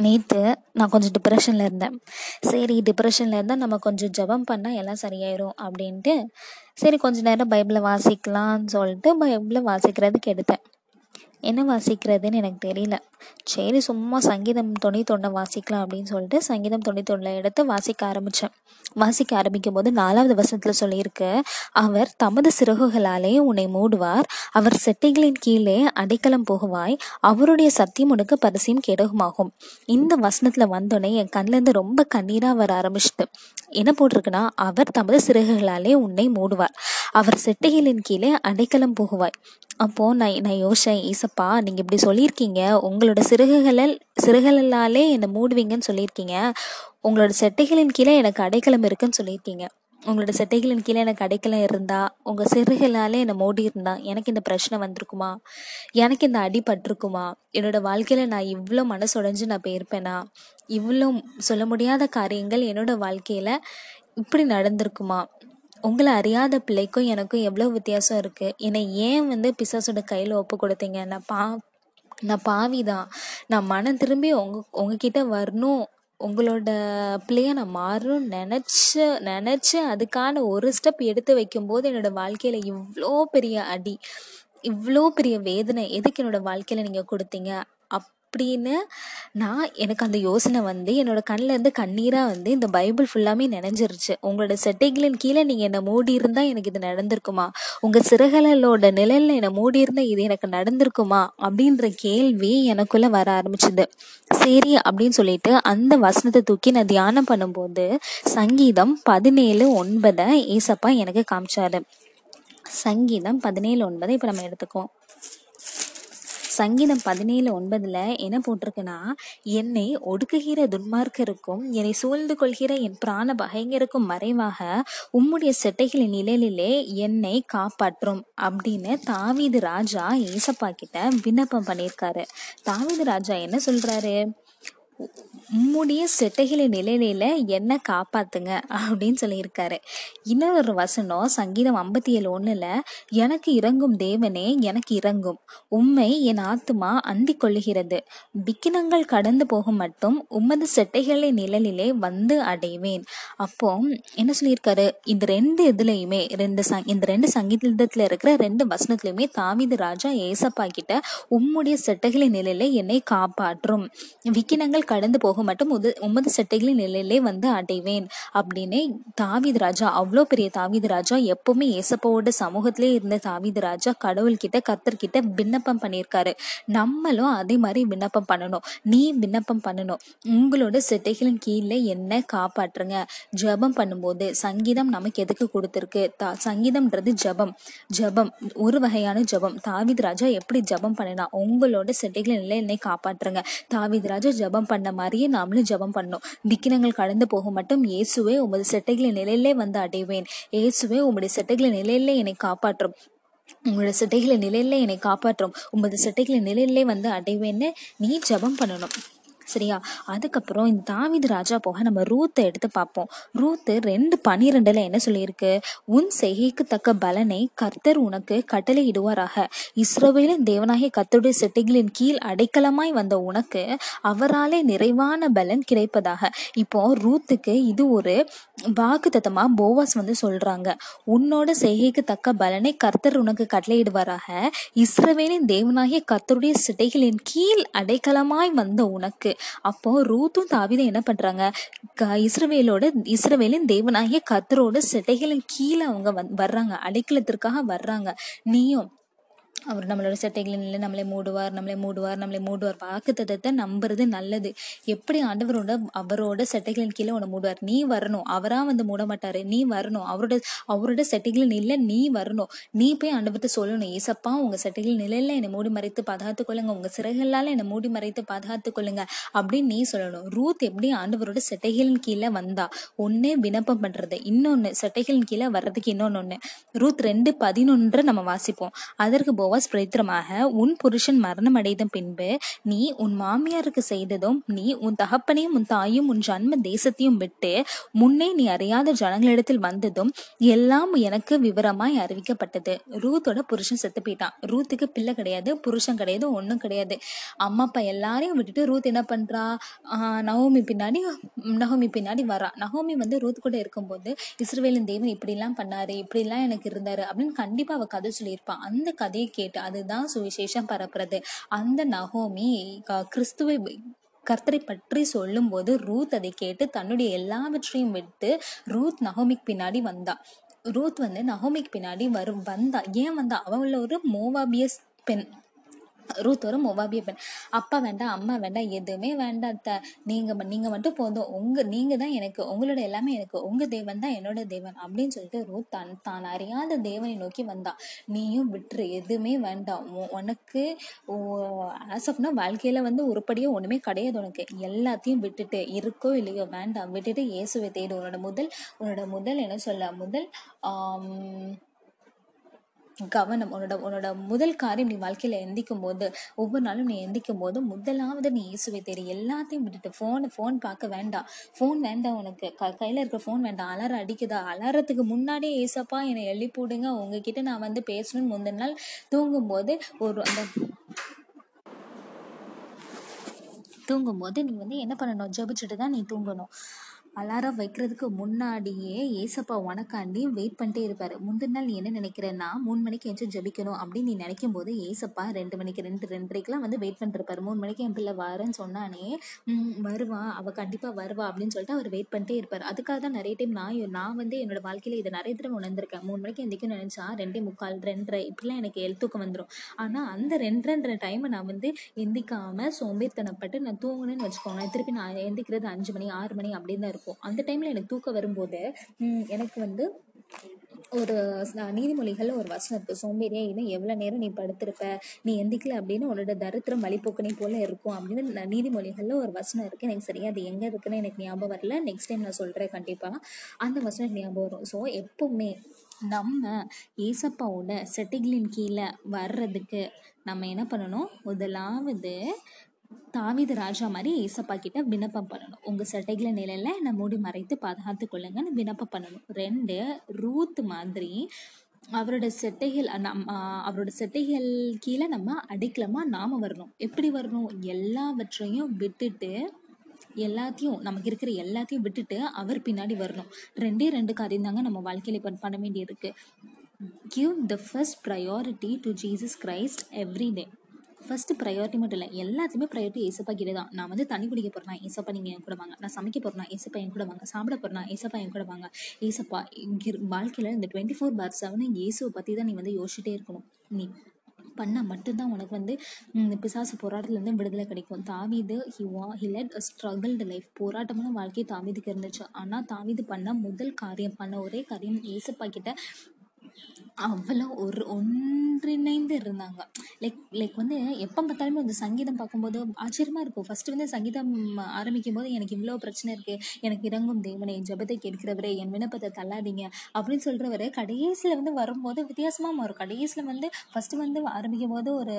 நேற்று நான் கொஞ்சம் டிப்ரெஷனில் இருந்தேன். சரி டிப்ரெஷனில் இருந்தால் நம்ம கொஞ்சம் ஜெபம் பண்ணால் எல்லாம் சரியாயிரும் அப்படின்ட்டு சரி கொஞ்ச நேரம் பைபிளை வாசிக்கலாம்னு சொல்லிட்டு பைபிளை வாசிக்கிறதுக்கு எடுத்தேன். என்ன வாசிக்கிறதுன்னு எனக்கு தெரியல. சரி சும்மா சங்கீதம் தொண்ணூத்தொன்னை வாசிக்கலாம் அப்படின்னு சொல்லிட்டு சங்கீதம் தொண்ணூத்தொன்னில் எடுத்து வாசிக்க ஆரம்பித்தேன் வாசிக்க ஆரம்பிக்கும் போது நாலாவது வசனத்தில் சொல்லியிருக்கு அவர் தமது சிறகுகளாலே உன்னை மூடுவார். அவர் செட்டைகளின் கீழே அடைக்கலம் போகுவாய். அவருடைய சத்தியம் உனக்கு பரிசையும் கேடகமாகும். இந்த வசனத்தில் வந்தோடனே என் கண்ணிலேருந்து ரொம்ப கண்ணீராக வர ஆரம்பிச்சிட்டு என்ன போட்டிருக்குன்னா அவர் தமது சிறகுகளாலே உன்னை மூடுவார். அவர் செட்டைகளின் கீழே அடைக்கலம் போகுவாய். அப்போது நான் நான் யோசிச்சேன் ஈசப்பா நீங்கள் இப்படி சொல்லியிருக்கீங்க. உங்களோட சிறகுகளில் சிறகுகளாலே என்னை மூடுவீங்கன்னு சொல்லியிருக்கீங்க. உங்களோட செட்டைகளின் கீழே எனக்கு அடைக்கலம் இருக்குன்னு சொல்லியிருக்கீங்க. உங்களோட செட்டைகளின் கீழே எனக்கு அடைக்கலம் இருந்தா உங்கள் சிறுகளாலே என்னை மூடி இருந்தா எனக்கு இந்த பிரச்சனை வந்திருக்குமா? எனக்கு இந்த அடி பட்டிருக்குமா என்னோட வாழ்க்கையில் நான் இவ்வளோ மனசு உடைஞ்சு நான் போயிருப்பேனா? இவ்வளோ சொல்ல முடியாத காரியங்கள் என்னோட வாழ்க்கையில் இப்படி நடந்திருக்குமா? உங்களை அறியாத பிள்ளைக்கும் எனக்கும் எவ்வளோ வித்தியாசம் இருக்குது என்னை ஏன் வந்து பிசாசோட கையில் ஒப்பு கொடுத்தீங்க? நான் பா நான் பாவி தான் நான் மனம் திரும்பி உங்க உங்ககிட்ட வரணும். உங்களோட பிள்ளைய நான் மாறணும்னு நினச்சி நினச்சி அதுக்கான ஒரு ஸ்டெப் எடுத்து வைக்கும்போது என்னோடய வாழ்க்கையில் இவ்வளோ பெரிய அடி இவ்வளோ பெரிய வேதனை எதுக்கு என்னோடய வாழ்க்கையில் நீங்கள் கொடுத்தீங்க? அப்படின்னு நான் எனக்கு அந்த யோசனை வந்து என்னோடய கண்ணில் இருந்து கண்ணீராக வந்து இந்த பைபிள் ஃபுல்லாமே நினைஞ்சிருச்சு. உங்களோட செட்டைகளின் கீழே நீங்கள் என்னை மூடி இருந்தால் எனக்கு இது நடந்திருக்குமா? உங்கள் சிறகலோட நிழலில் என்னை மூடி இருந்தால் இது எனக்கு நடந்திருக்குமா? அப்படின்ற கேள்வி எனக்குள்ளே வர ஆரம்பிச்சுது. சரி அப்படின்னு சொல்லிட்டு அந்த வசனத்தை தூக்கி நான் தியானம் பண்ணும்போது சங்கீதம் பதினேழு ஒன்பதை ஏசப்பா எனக்கு காமிச்சாரு. சங்கீதம் பதினேழு ஒன்பதை இப்போ நம்ம எடுத்துக்குவோம். சங்கீதம் பதினேழு ஒன்பதுல என்ன போட்டிருக்குன்னா என்னை ஒடுக்குகிற துன்மார்க்கருக்கும் என்னை சூழ்ந்து கொள்கிற என் பிராண பகைங்கருக்கும் மறைவாக உம்முடைய செட்டைகளின் நிழலிலே என்னை காப்பாற்றும் அப்படின்னு தாவீது ராஜா ஏசப்பா கிட்ட விண்ணப்பம் பண்ணியிருக்காரு. தாவீது ராஜா என்ன சொல்றாரு? உம்முடைய செட்டைகளை நிலையில என்ன காப்பாத்துங்க அப்படின்னு சொல்லியிருக்காரு. இன்னொரு வசனம் சங்கீதம் ஐம்பத்தி ஏழு ஒண்ணுல எனக்கு இறங்கும் தேவனே எனக்கு இறங்கும். உம்மை என் ஆத்துமா அண்டிக் கொள்ளுகிறது விக்கினங்கள் கடந்து போகும் மட்டும் உமது செட்டைகளை நிழலிலே வந்து அடைவேன். அப்போ என்ன சொல்லியிருக்காரு? இந்த ரெண்டு இதுலயுமே ரெண்டு சங் இந்த ரெண்டு சங்கீதத்துல இருக்கிற ரெண்டு வசனத்துலயுமே தாவிது ராஜா ஏசப்பா கிட்ட உம்முடைய செட்டைகளை நிலையில என்னை காப்பாற்றும். விக்கினங்கள் கடந்து போக மட்டும் உது உமது சட்டைகளின் நிலையிலே வந்து அடைவேன் அப்படின்னு தாவீது ராஜா அவ்வளோ பெரிய தாவீது ராஜா எப்பவுமே ஏசப்பாவோட சமூகத்திலே இருந்த தாவீது ராஜா கடவுள்கிட்ட கத்தர்கிட்ட விண்ணப்பம் பண்ணியிருக்காரு. நம்மளும் அதே மாதிரி விண்ணப்பம் பண்ணணும். நீ விண்ணப்பம் பண்ணணும். உங்களோட சட்டைகளின் கீழே என்ன காப்பாற்றுங்க. ஜெபம் பண்ணும்போது சங்கீதம் நமக்கு எதுக்கு கொடுத்துருக்கு? தா சங்கீதம்ன்றது ஜெபம். ஜெபம் ஒரு வகையான ஜெபம். தாவீது ராஜா எப்படி ஜெபம் பண்ணினா உங்களோட சட்டைகளின் நிலை என்னை காப்பாற்றுங்க. தாவீது ராஜா ஜெபம் பண்ண மாதிரியே நாமளும் ஜெபம் பண்ணோம் விக்கினங்கள் கடந்து போக மட்டும் இயேசுவே உமது செட்டைகளின் நிலையிலே வந்து அடைவேன். இயேசுவே உம்முடைய செட்டைகளின் நிலையிலே என்னை காப்பாற்றும். உங்களோட செட்டைகளை நிலையில என்னை காப்பாற்றும். உமது சட்டைகளை நிலையிலே வந்து அடைவேன்னு நீ ஜெபம் பண்ணணும். சரியா? அதுக்கப்புறம் இந்த தாவிது ராஜா போக நம்ம ரூத்தை எடுத்து பார்ப்போம். ரூத்து ரெண்டு பனிரெண்டுல என்ன சொல்லியிருக்கு? உன் செய்கைக்கு தக்க பலனை கர்த்தர் உனக்கு கட்டளை இடுவாராக இஸ்ரவேலின் தேவனாகிய கர்த்தருடைய செட்டிகளின் கீழ் அடைக்கலமாய் வந்த உனக்கு அவராலே நிறைவான பலன் கிடைப்பதாக. இப்போ ரூத்துக்கு இது ஒரு வாக்குத்தத்தமா போவாஸ் வந்து சொல்றாங்க. உன்னோட செய்கைக்கு தக்க பலனை கர்த்தர் உனக்கு கட்டளையிடுவாராக. இஸ்ரவேலின் தேவனாகிய கர்த்தருடைய சிட்டைகளின் கீழ் அடைக்கலமாய் வந்த உனக்கு அப்போ ரூத்தும் தாவிதும் என்ன பண்றாங்க? க- இஸ்ரவேலோட இஸ்ரவேலின் தேவனாகிய கத்தரோட சிட்டைகளின் கீழே அவங்க வந் வர்றாங்க. அடைக்கலத்திற்காக வர்றாங்க. நீயும் அவர் நம்மளோட சட்டைகளின் இல்லை நம்மளை மூடுவார் நம்மளை மூடுவார் நம்மளை மூடுவார். வாக்குத்தத்தத்தை நம்புறது நல்லது. எப்படி ஆண்டவரோட அவரோட சட்டைகளின் கீழே உன்னை மூடுவார்? நீ வரணும். அவரா வந்து மூட மாட்டாரு. நீ வரணும். அவரோட அவரோட சட்டைகளின் இல்லை நீ வரணும். நீ போய் ஆண்டவர்கிட்ட சொல்லணும். ஏசப்பா உங்க செட்டைகளின் நிலையில என்னை மூடி மறைத்து பாதுகாத்து கொள்ளுங்க. உங்க சிறகுகளால என்னை மூடி மறைத்து பாதுகாத்து கொள்ளுங்க அப்படின்னு நீ சொல்லணும். ரூத் எப்படி ஆண்டவரோட செட்டைகளின் கீழே வந்தா? ஒன்னே விண்ணப்பம் பண்றது. இன்னொன்னு செட்டைகளின் கீழே வர்றதுக்கு இன்னொன்னு ஒன்று ரூத் ரெண்டு பதினொன்று நம்ம வாசிப்போம். அதற்கு போவாஸ் போவாஸ் பிரேத்திரமாக உன் புருஷன் மரணம் அடைந்த பின்பு நீ உன் மாமியாருக்கு செய்ததும் நீ உன் தகப்பனையும் உன் தாயும் உன் ஜன்ம தேசத்தையும் விட்டு முன்னே நீ அறியாத ஜனங்களிடத்தில் வந்ததும் எல்லாம் எனக்கு விவரமாய் அறிவிக்கப்பட்டது. ரூத்தோட புருஷன் செத்து போயிட்டான். ரூத்துக்கு பிள்ளை கிடையாது புருஷன் கிடையாது ஒன்றும் கிடையாது. அம்மா அப்பா எல்லாரையும் விட்டுட்டு ரூத் என்ன பண்றா? ஆஹ் பின்னாடி நகோமி பின்னாடி வரா. நகோமி வந்து ரூத் கூட இருக்கும்போது இஸ்ரேலின் தேவன் இப்படிலாம் பண்ணாரு இப்படிலாம் எனக்கு இருந்தாரு அப்படின்னு கண்டிப்பா அவ கதை சொல்லியிருப்பான் அந்த கதையை கேட்டு அதுதான் சுவிசேஷம் பரப்புறது. அந்த நகோமி கிறிஸ்துவை கர்த்தரை பற்றி சொல்லும்போது ரூத் அதை கேட்டு தன்னுடைய எல்லாவற்றையும் விட்டு ரூத் நகோமிக்கு பின்னாடி வந்தா. ரூத் வந்து நகோமிக்கு பின்னாடி வரும் வந்தா. ஏன் வந்தா? அவள் ஒரு மோவாபியஸ் பெண். ரூத் ஒரு மொவாபிய பெண். அப்பா வேண்டாம் அம்மா வேண்டாம் எதுவுமே வேண்டாம் த நீங்க நீங்கள் நீங்க மட்டும் போதும். உங்க நீங்க தான் எனக்கு உங்களோட எல்லாமே எனக்கு. உங்க தேவன் தான் என்னோட தேவன் அப்படின்னு சொல்லிட்டு ரூத் தான் தான் அறியாத தேவனை நோக்கி வந்தா நீயும் விட்டுரு எதுவுமே வேண்டாம். உ- உனக்கு ஆஸ் ஆஃப்னா வாழ்க்கையில வந்து உருப்படியாக ஒண்ணுமே கிடையாது உனக்கு. எல்லாத்தையும் விட்டுட்டு இருக்கோ இல்லையோ வேண்டாம். விட்டுட்டு இயேசுவை தேடு. உன்னோட முதல் உன்னோட முதல் என்ன சொல்ல? முதல் கவனம் உன்னோட உன்னோட முதல் காரியம் நீ வாழ்க்கையில எந்திக்கும் போது ஒவ்வொரு நாளும் நீ எந்திக்கும் போது முதலாவது நீ இயேசுவை தேடி. எல்லாத்தையும் விட்டுட்டு ஃபோனை ஃபோன் பார்க்க வேண்டாம். ஃபோன் வேண்டாம் உனக்கு. க கையில இருக்க ஃபோன் வேண்டாம். அலாரம் அடிக்குதா? அலாரத்துக்கு முன்னாடியே ஏசப்பா என்னை எழுப்பிவிடுங்க உங்ககிட்ட நான் வந்து பேசணும்னு முந்தின நாள் தூங்கும்போது ஒரு அந்த தூங்கும்போது நீ வந்து என்ன பண்ணணும்? ஜெபிச்சுட்டு தான் நீ தூங்கணும். அலாரம் வைக்கிறதுக்கு முன்னாடியே ஏசப்பா உனக்காண்டி வெயிட் பண்ணிட்டே இருப்பார். முந்தின நாள் நீ என்ன நினைக்கிறேன்னா மூணு மணிக்கு எஞ்சும் ஜெபிக்கணும் அப்படின்னு நீ நினைக்கும் போது ஏசப்பா ரெண்டு மணிக்கு ரெண்டு ரெண்டரைக்கெலாம் வந்து வெயிட் பண்ணிருப்பார் மூணு மணிக்கு என் பிள்ளை வரேன்னு சொன்னானே "ம், வருவா கண்டிப்பாக வருவா அப்படின்னு சொல்லிட்டு அவர் வெயிட் பண்ணிட்டே இருப்பார். அதுக்காக தான் நிறைய டைம் நான் நான் வந்து என்னோட வாழ்க்கையில் இதை நிறைய தடவை உணர்ந்திருக்கேன். மூணு மணிக்கு எந்திக்கும் நினைச்சா ரெண்டே முக்கால் ரெண்டரை இப்படிலாம் எனக்கு எழுத்துக்கம் வந்துடும் ஆனால் அந்த ரெண்டரைன்ற டைமை நான் வந்து எந்திக்காமல் சோம்பேறித்தனப்பட்டு நான் தூங்கணும்னு வச்சுக்கோங்க திருப்பி நான் எந்திக்கிறது அஞ்சு மணி ஆறு மணி அப்படின்னு தான் இருக்கும். அந்த டைம்ல எனக்கு தூக்கம் வரும்போது எனக்கு வந்து ஒரு ச- ஒரு வசனம் இருக்கு. சோம்பேறியா இன்னும் எவ்வளவு நேரம் நீ படுத்திருப்ப நீ எந்திக்கல அப்படின்னு உன்னோட தரித்திரம் வழிபோக்கனை போல இருக்கும் அப்படின்னு ந- நீதிமொழிகள்ல ஒரு வசனம் இருக்கு. எனக்கு சரியா அது எங்க இருக்குன்னு எனக்கு ஞாபகம் வரல. நெக்ஸ்ட் டைம் நான் சொல்றேன் கண்டிப்பா. அந்த வசனம் ஞாபகம் வரும். ஸோ எப்பவுமே நம்ம ஏசப்பாவோட செட்டிகளின் கீழே வர்றதுக்கு நம்ம என்ன பண்ணணும்? முதலாவது தாவித ராஜா மாதிரி ஏசப்பா கிட்ட விண்ணப்பம் பண்ணணும். உங்க சட்டைகளை நிலையில என்னை மூடி மறைத்து பாதுகாத்து கொள்ளுங்கன்னு விண்ணப்பம் பண்ணணும். ரெண்டு ரூத் மாதிரி அவரோட செட்டைகள் நம்ம நம் அவரோட செட்டைகள் கீழே நம்ம அடைக்கலமா நாம வரணும். எப்படி வரணும்? எல்லாவற்றையும் விட்டுட்டு எல்லாத்தையும் நமக்கு இருக்கிற எல்லாத்தையும் விட்டுட்டு அவர் பின்னாடி வரணும். ரெண்டே ரெண்டு காரியம் தாங்க நம்ம வாழ்க்கையில இப்போ பண்ண வேண்டியிருக்கு. Give the first priority to Jesus Christ every day first priority மட்டும் இல்லை எல்லாத்தையுமே ப்ரையாரிட்டி ஏசப்பா கிட்ட தான். நான் வந்து தண்ணி குடிக்க போகிறேன் ஏசப்பா நீங்கள் என் கூட வாங்க. நான் சமைக்க போகிறேன் ஏசப்பா என் கூட வாங்க. சாப்பிட போகிறேன் ஏசப்பா என் கூட வாங்க. ஏசப்பா வாழ்க்கையில் இரு- இந்த டுவெண்ட்டி ஃபோர் பார் செவன் இயேசுவை பற்றி தான் நீ வந்து யோசிச்சுட்டே இருக்கணும். நீ பண்ணால் மட்டும்தான் உனக்கு வந்து ம், பிசாசு போராட்டத்துலேருந்து விடுதலை கிடைக்கும். தாவிது he was he led a struggled life போராட்டமான வாழ்க்கை தாவிதுக்கு இருந்துச்சு. ஆனால் தாவிது பண்ண முதல் காரியம் பண்ண ஒரே காரியம் ஏசப்பா கிட்ட அவ்வளோ ஒரு ஒன்றிணைந்து இருந்தாங்க. லைக் லைக் வந்து எப்போ பார்த்தாலுமே அந்த சங்கீதம் பார்க்கும்போது ஆச்சரியமாக இருக்கும். ஃபஸ்ட்டு வந்து சங்கீதம் ஆரம்பிக்கும் போது எனக்கு இவ்வளோ பிரச்சனை இருக்குது எனக்கு இறங்கும் தேவனே ஜெபத்தை கேட்கிறவரே என் விண்ணப்பத்தை தள்ளாதீங்க அப்படின்னு சொல்றவரு கடைசியில் வந்து வரும்போது வித்தியாசமாக மாறும். கடைசியில் வந்து ஃபஸ்ட்டு வந்து ஆரம்பிக்கும் போது ஒரு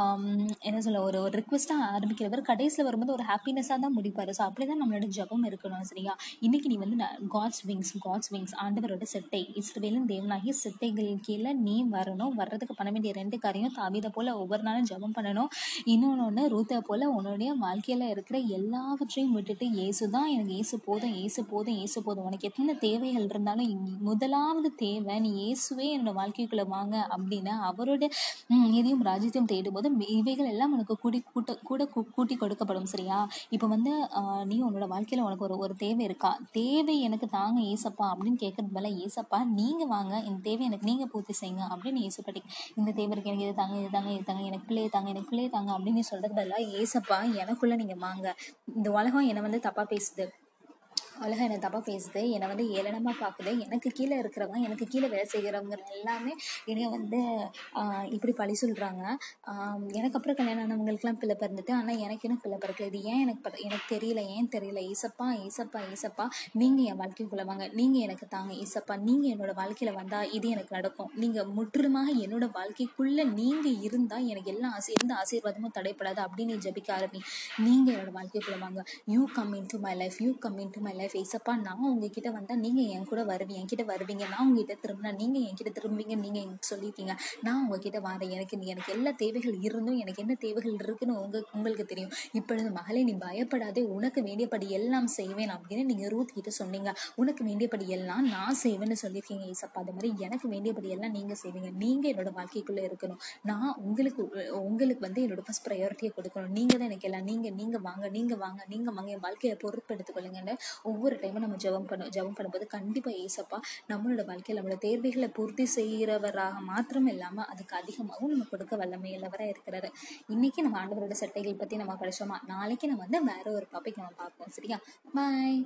um, என்ன சொல்ல ஒரு ஒரு ரிக்வெஸ்ட்டாக ஆரம்பிக்கிறவர் கடைசியில் வரும்போது ஒரு ஹாப்பினஸாக தான் முடிப்பார். ஸோ அப்படி தான் நம்மளோட ஜெபம் இருக்கணும் சரியா? இன்னைக்கு நீ வந்து காட்ஸ் விங்ஸ் காட்ஸ் விங்ஸ் ஆண்டவரோட செட்டை இஸ்ரவேலின் தேவனாகி செட்டைகள் கீழே நீ வரணும். வர்றதுக்கு பண்ண வேண்டிய ரெண்டு காரியம் தாவிதை போல ஒவ்வொரு நாளும் ஜெபம் பண்ணணும். இன்னொன்று ஒன்று ரூத்தை போல உன்னுடைய வாழ்க்கையில் இருக்கிற எல்லாவற்றையும் விட்டுட்டு ஏசு தான் எனக்கு இயேசு போதும் ஏசு போதும் ஏசு போதும். உனக்கு எத்தனை தேவைகள் இருந்தாலும் முதலாவது தேவை நீ இயேசுவே என்னோட வாழ்க்கைக்குள்ள வாங்க அப்படின்னு அவரோட இதையும் ராஜ்யத்தையும் ராஜ்யத்தையும் தேடும்போது இவைகள் எல்லாம் உனக்கு கூடி கூட்ட கூட கூ- கூட்டி கொடுக்கப்படும் சரியா? இப்போ வந்து நீ உன்னோட வாழ்க்கையில் உனக்கு ஒரு ஒரு தேவை இருக்கா? தேவை எனக்கு தாங்க ஏசப்பா அப்படின்னு கேட்கறது போல ஏசப்பா நீங்கள் வாங்க. இந்த தேவை எனக்கு நீ நீங்க பூர்த்தி செய்யுங்க அப்படின்னு ஏசப்பாட்டி இந்த தேவருக்கு எனக்கு இது தாங்க இது தாங்க இது தாங்க எனக்கு பிள்ளையை தாங்க எனக்கு பிள்ளையை தாங்க அப்படின்னு சொல்கிறது சொல்றது பதிலா ஏசப்பா எனக்குள்ள நீங்க வாங்க. இந்த உலகம் என்னை வந்து தப்பா பேசுது. உலகம் என்னை தப்பாக பேசுது என்னை வந்து ஏளனமாக பார்க்குது எனக்கு கீழே இருக்கிறவங்க எனக்கு கீழே வேலை செய்கிறவங்க எல்லாமே என்னைய வந்து இப்படி பழி சொல்கிறாங்க எனக்கு அப்புறம் கல்யாணம் ஆனவங்களுக்குலாம் பிள்ளை பிறந்துட்டு ஆனால் எனக்கு இன்னும் பிள்ளை பிறக்கல இது ஏன் எனக்கு எனக்கு தெரியல ஏன் தெரியல? ஈசப்பா ஈசப்பா ஈசப்பா நீங்கள் என் வாழ்க்கைக்குள்ளே வாங்க. நீங்கள் எனக்கு தாங்க ஈசப்பா நீங்கள் என்னோடய வாழ்க்கையில் வந்தால் இது எனக்கு நடக்கும். நீங்கள் முற்றிலுமாக என்னோட வாழ்க்கைக்குள்ளே நீங்கள் இருந்தால் எனக்கு எல்லா ஆசை எந்த ஆசீர்வாதமும் தடைப்படாது. அப்படின்னு ஜெபிக்க ஆரம்பி நீங்கள் என்னோட வாழ்க்கைக்குள்ளே வாங்க. You come in to my life you come in to my life ஏசப்பா நான் உங்ககிட்ட வந்தால் நீங்கள் என் கூட வருவீங்க என்கிட்ட வருவீங்க நான் உங்ககிட்ட திரும்பினா நீங்கள் என்கிட்ட திரும்புவீங்க நீங்கள் எனக்கு சொல்லியிருக்கீங்க நான் உங்ககிட்ட வரேன். எனக்கு நீ- எனக்கு எல்லா தேவைகள் இருந்தும் எனக்கு என்ன தேவைகள் இருக்குன்னு உங்க உங்களுக்கு தெரியும். இப்பொழுது மகளே நீ பயப்படாதே. உனக்கு வேண்டியபடி எல்லாம் செய்வேன் அப்படின்னு நீங்கள் ரூத் கிட்ட சொன்னீங்க. உனக்கு வேண்டியபடி எல்லாம் நான் செய்வேன்னு சொல்லியிருக்கீங்க ஏசப்பா அது மாதிரி எனக்கு வேண்டியபடி எல்லாம் நீங்கள் செய்வீங்க. நீங்கள் என்னோட வாழ்க்கைக்குள்ளே இருக்கணும். நான் உங்களுக்கு உங்களுக்கு வந்து என்னோட ஃபர்ஸ்ட் ப்ரையாரிட்டியை கொடுக்கணும். நீங்கள் தான் எனக்கு எல்லாம் நீங்கள் நீங்கள் வாங்க நீங்கள் வாங்க நீங்கள் வாங்க என் வாழ்க்கையை பொறுப்பெடுத்துக்கொள்ளுங்கன்னு ஒவ்வொரு டைமும் நம்ம ஜெபம் பண்ணும் ஜெபம் பண்ணும்போது கண்டிப்பாக ஏசப்பா நம்மளோட வாழ்க்கையில் நம்மளோட தேர்வைகளை பூர்த்தி செய்கிறவராக மாத்திரம் இல்லாமல் அதுக்கு அதிகமாகவும் நம்ம கொடுக்க வல்லமையுள்ளவராக இருக்கிறாரு. இன்னைக்கு நம்ம ஆண்டவரோட சட்டைகள் பற்றி நம்ம படிச்சோமா? நாளைக்கு நம்ம வந்து வேற ஒரு டாபிக் நம்ம பார்ப்போம். சரியா? பாய்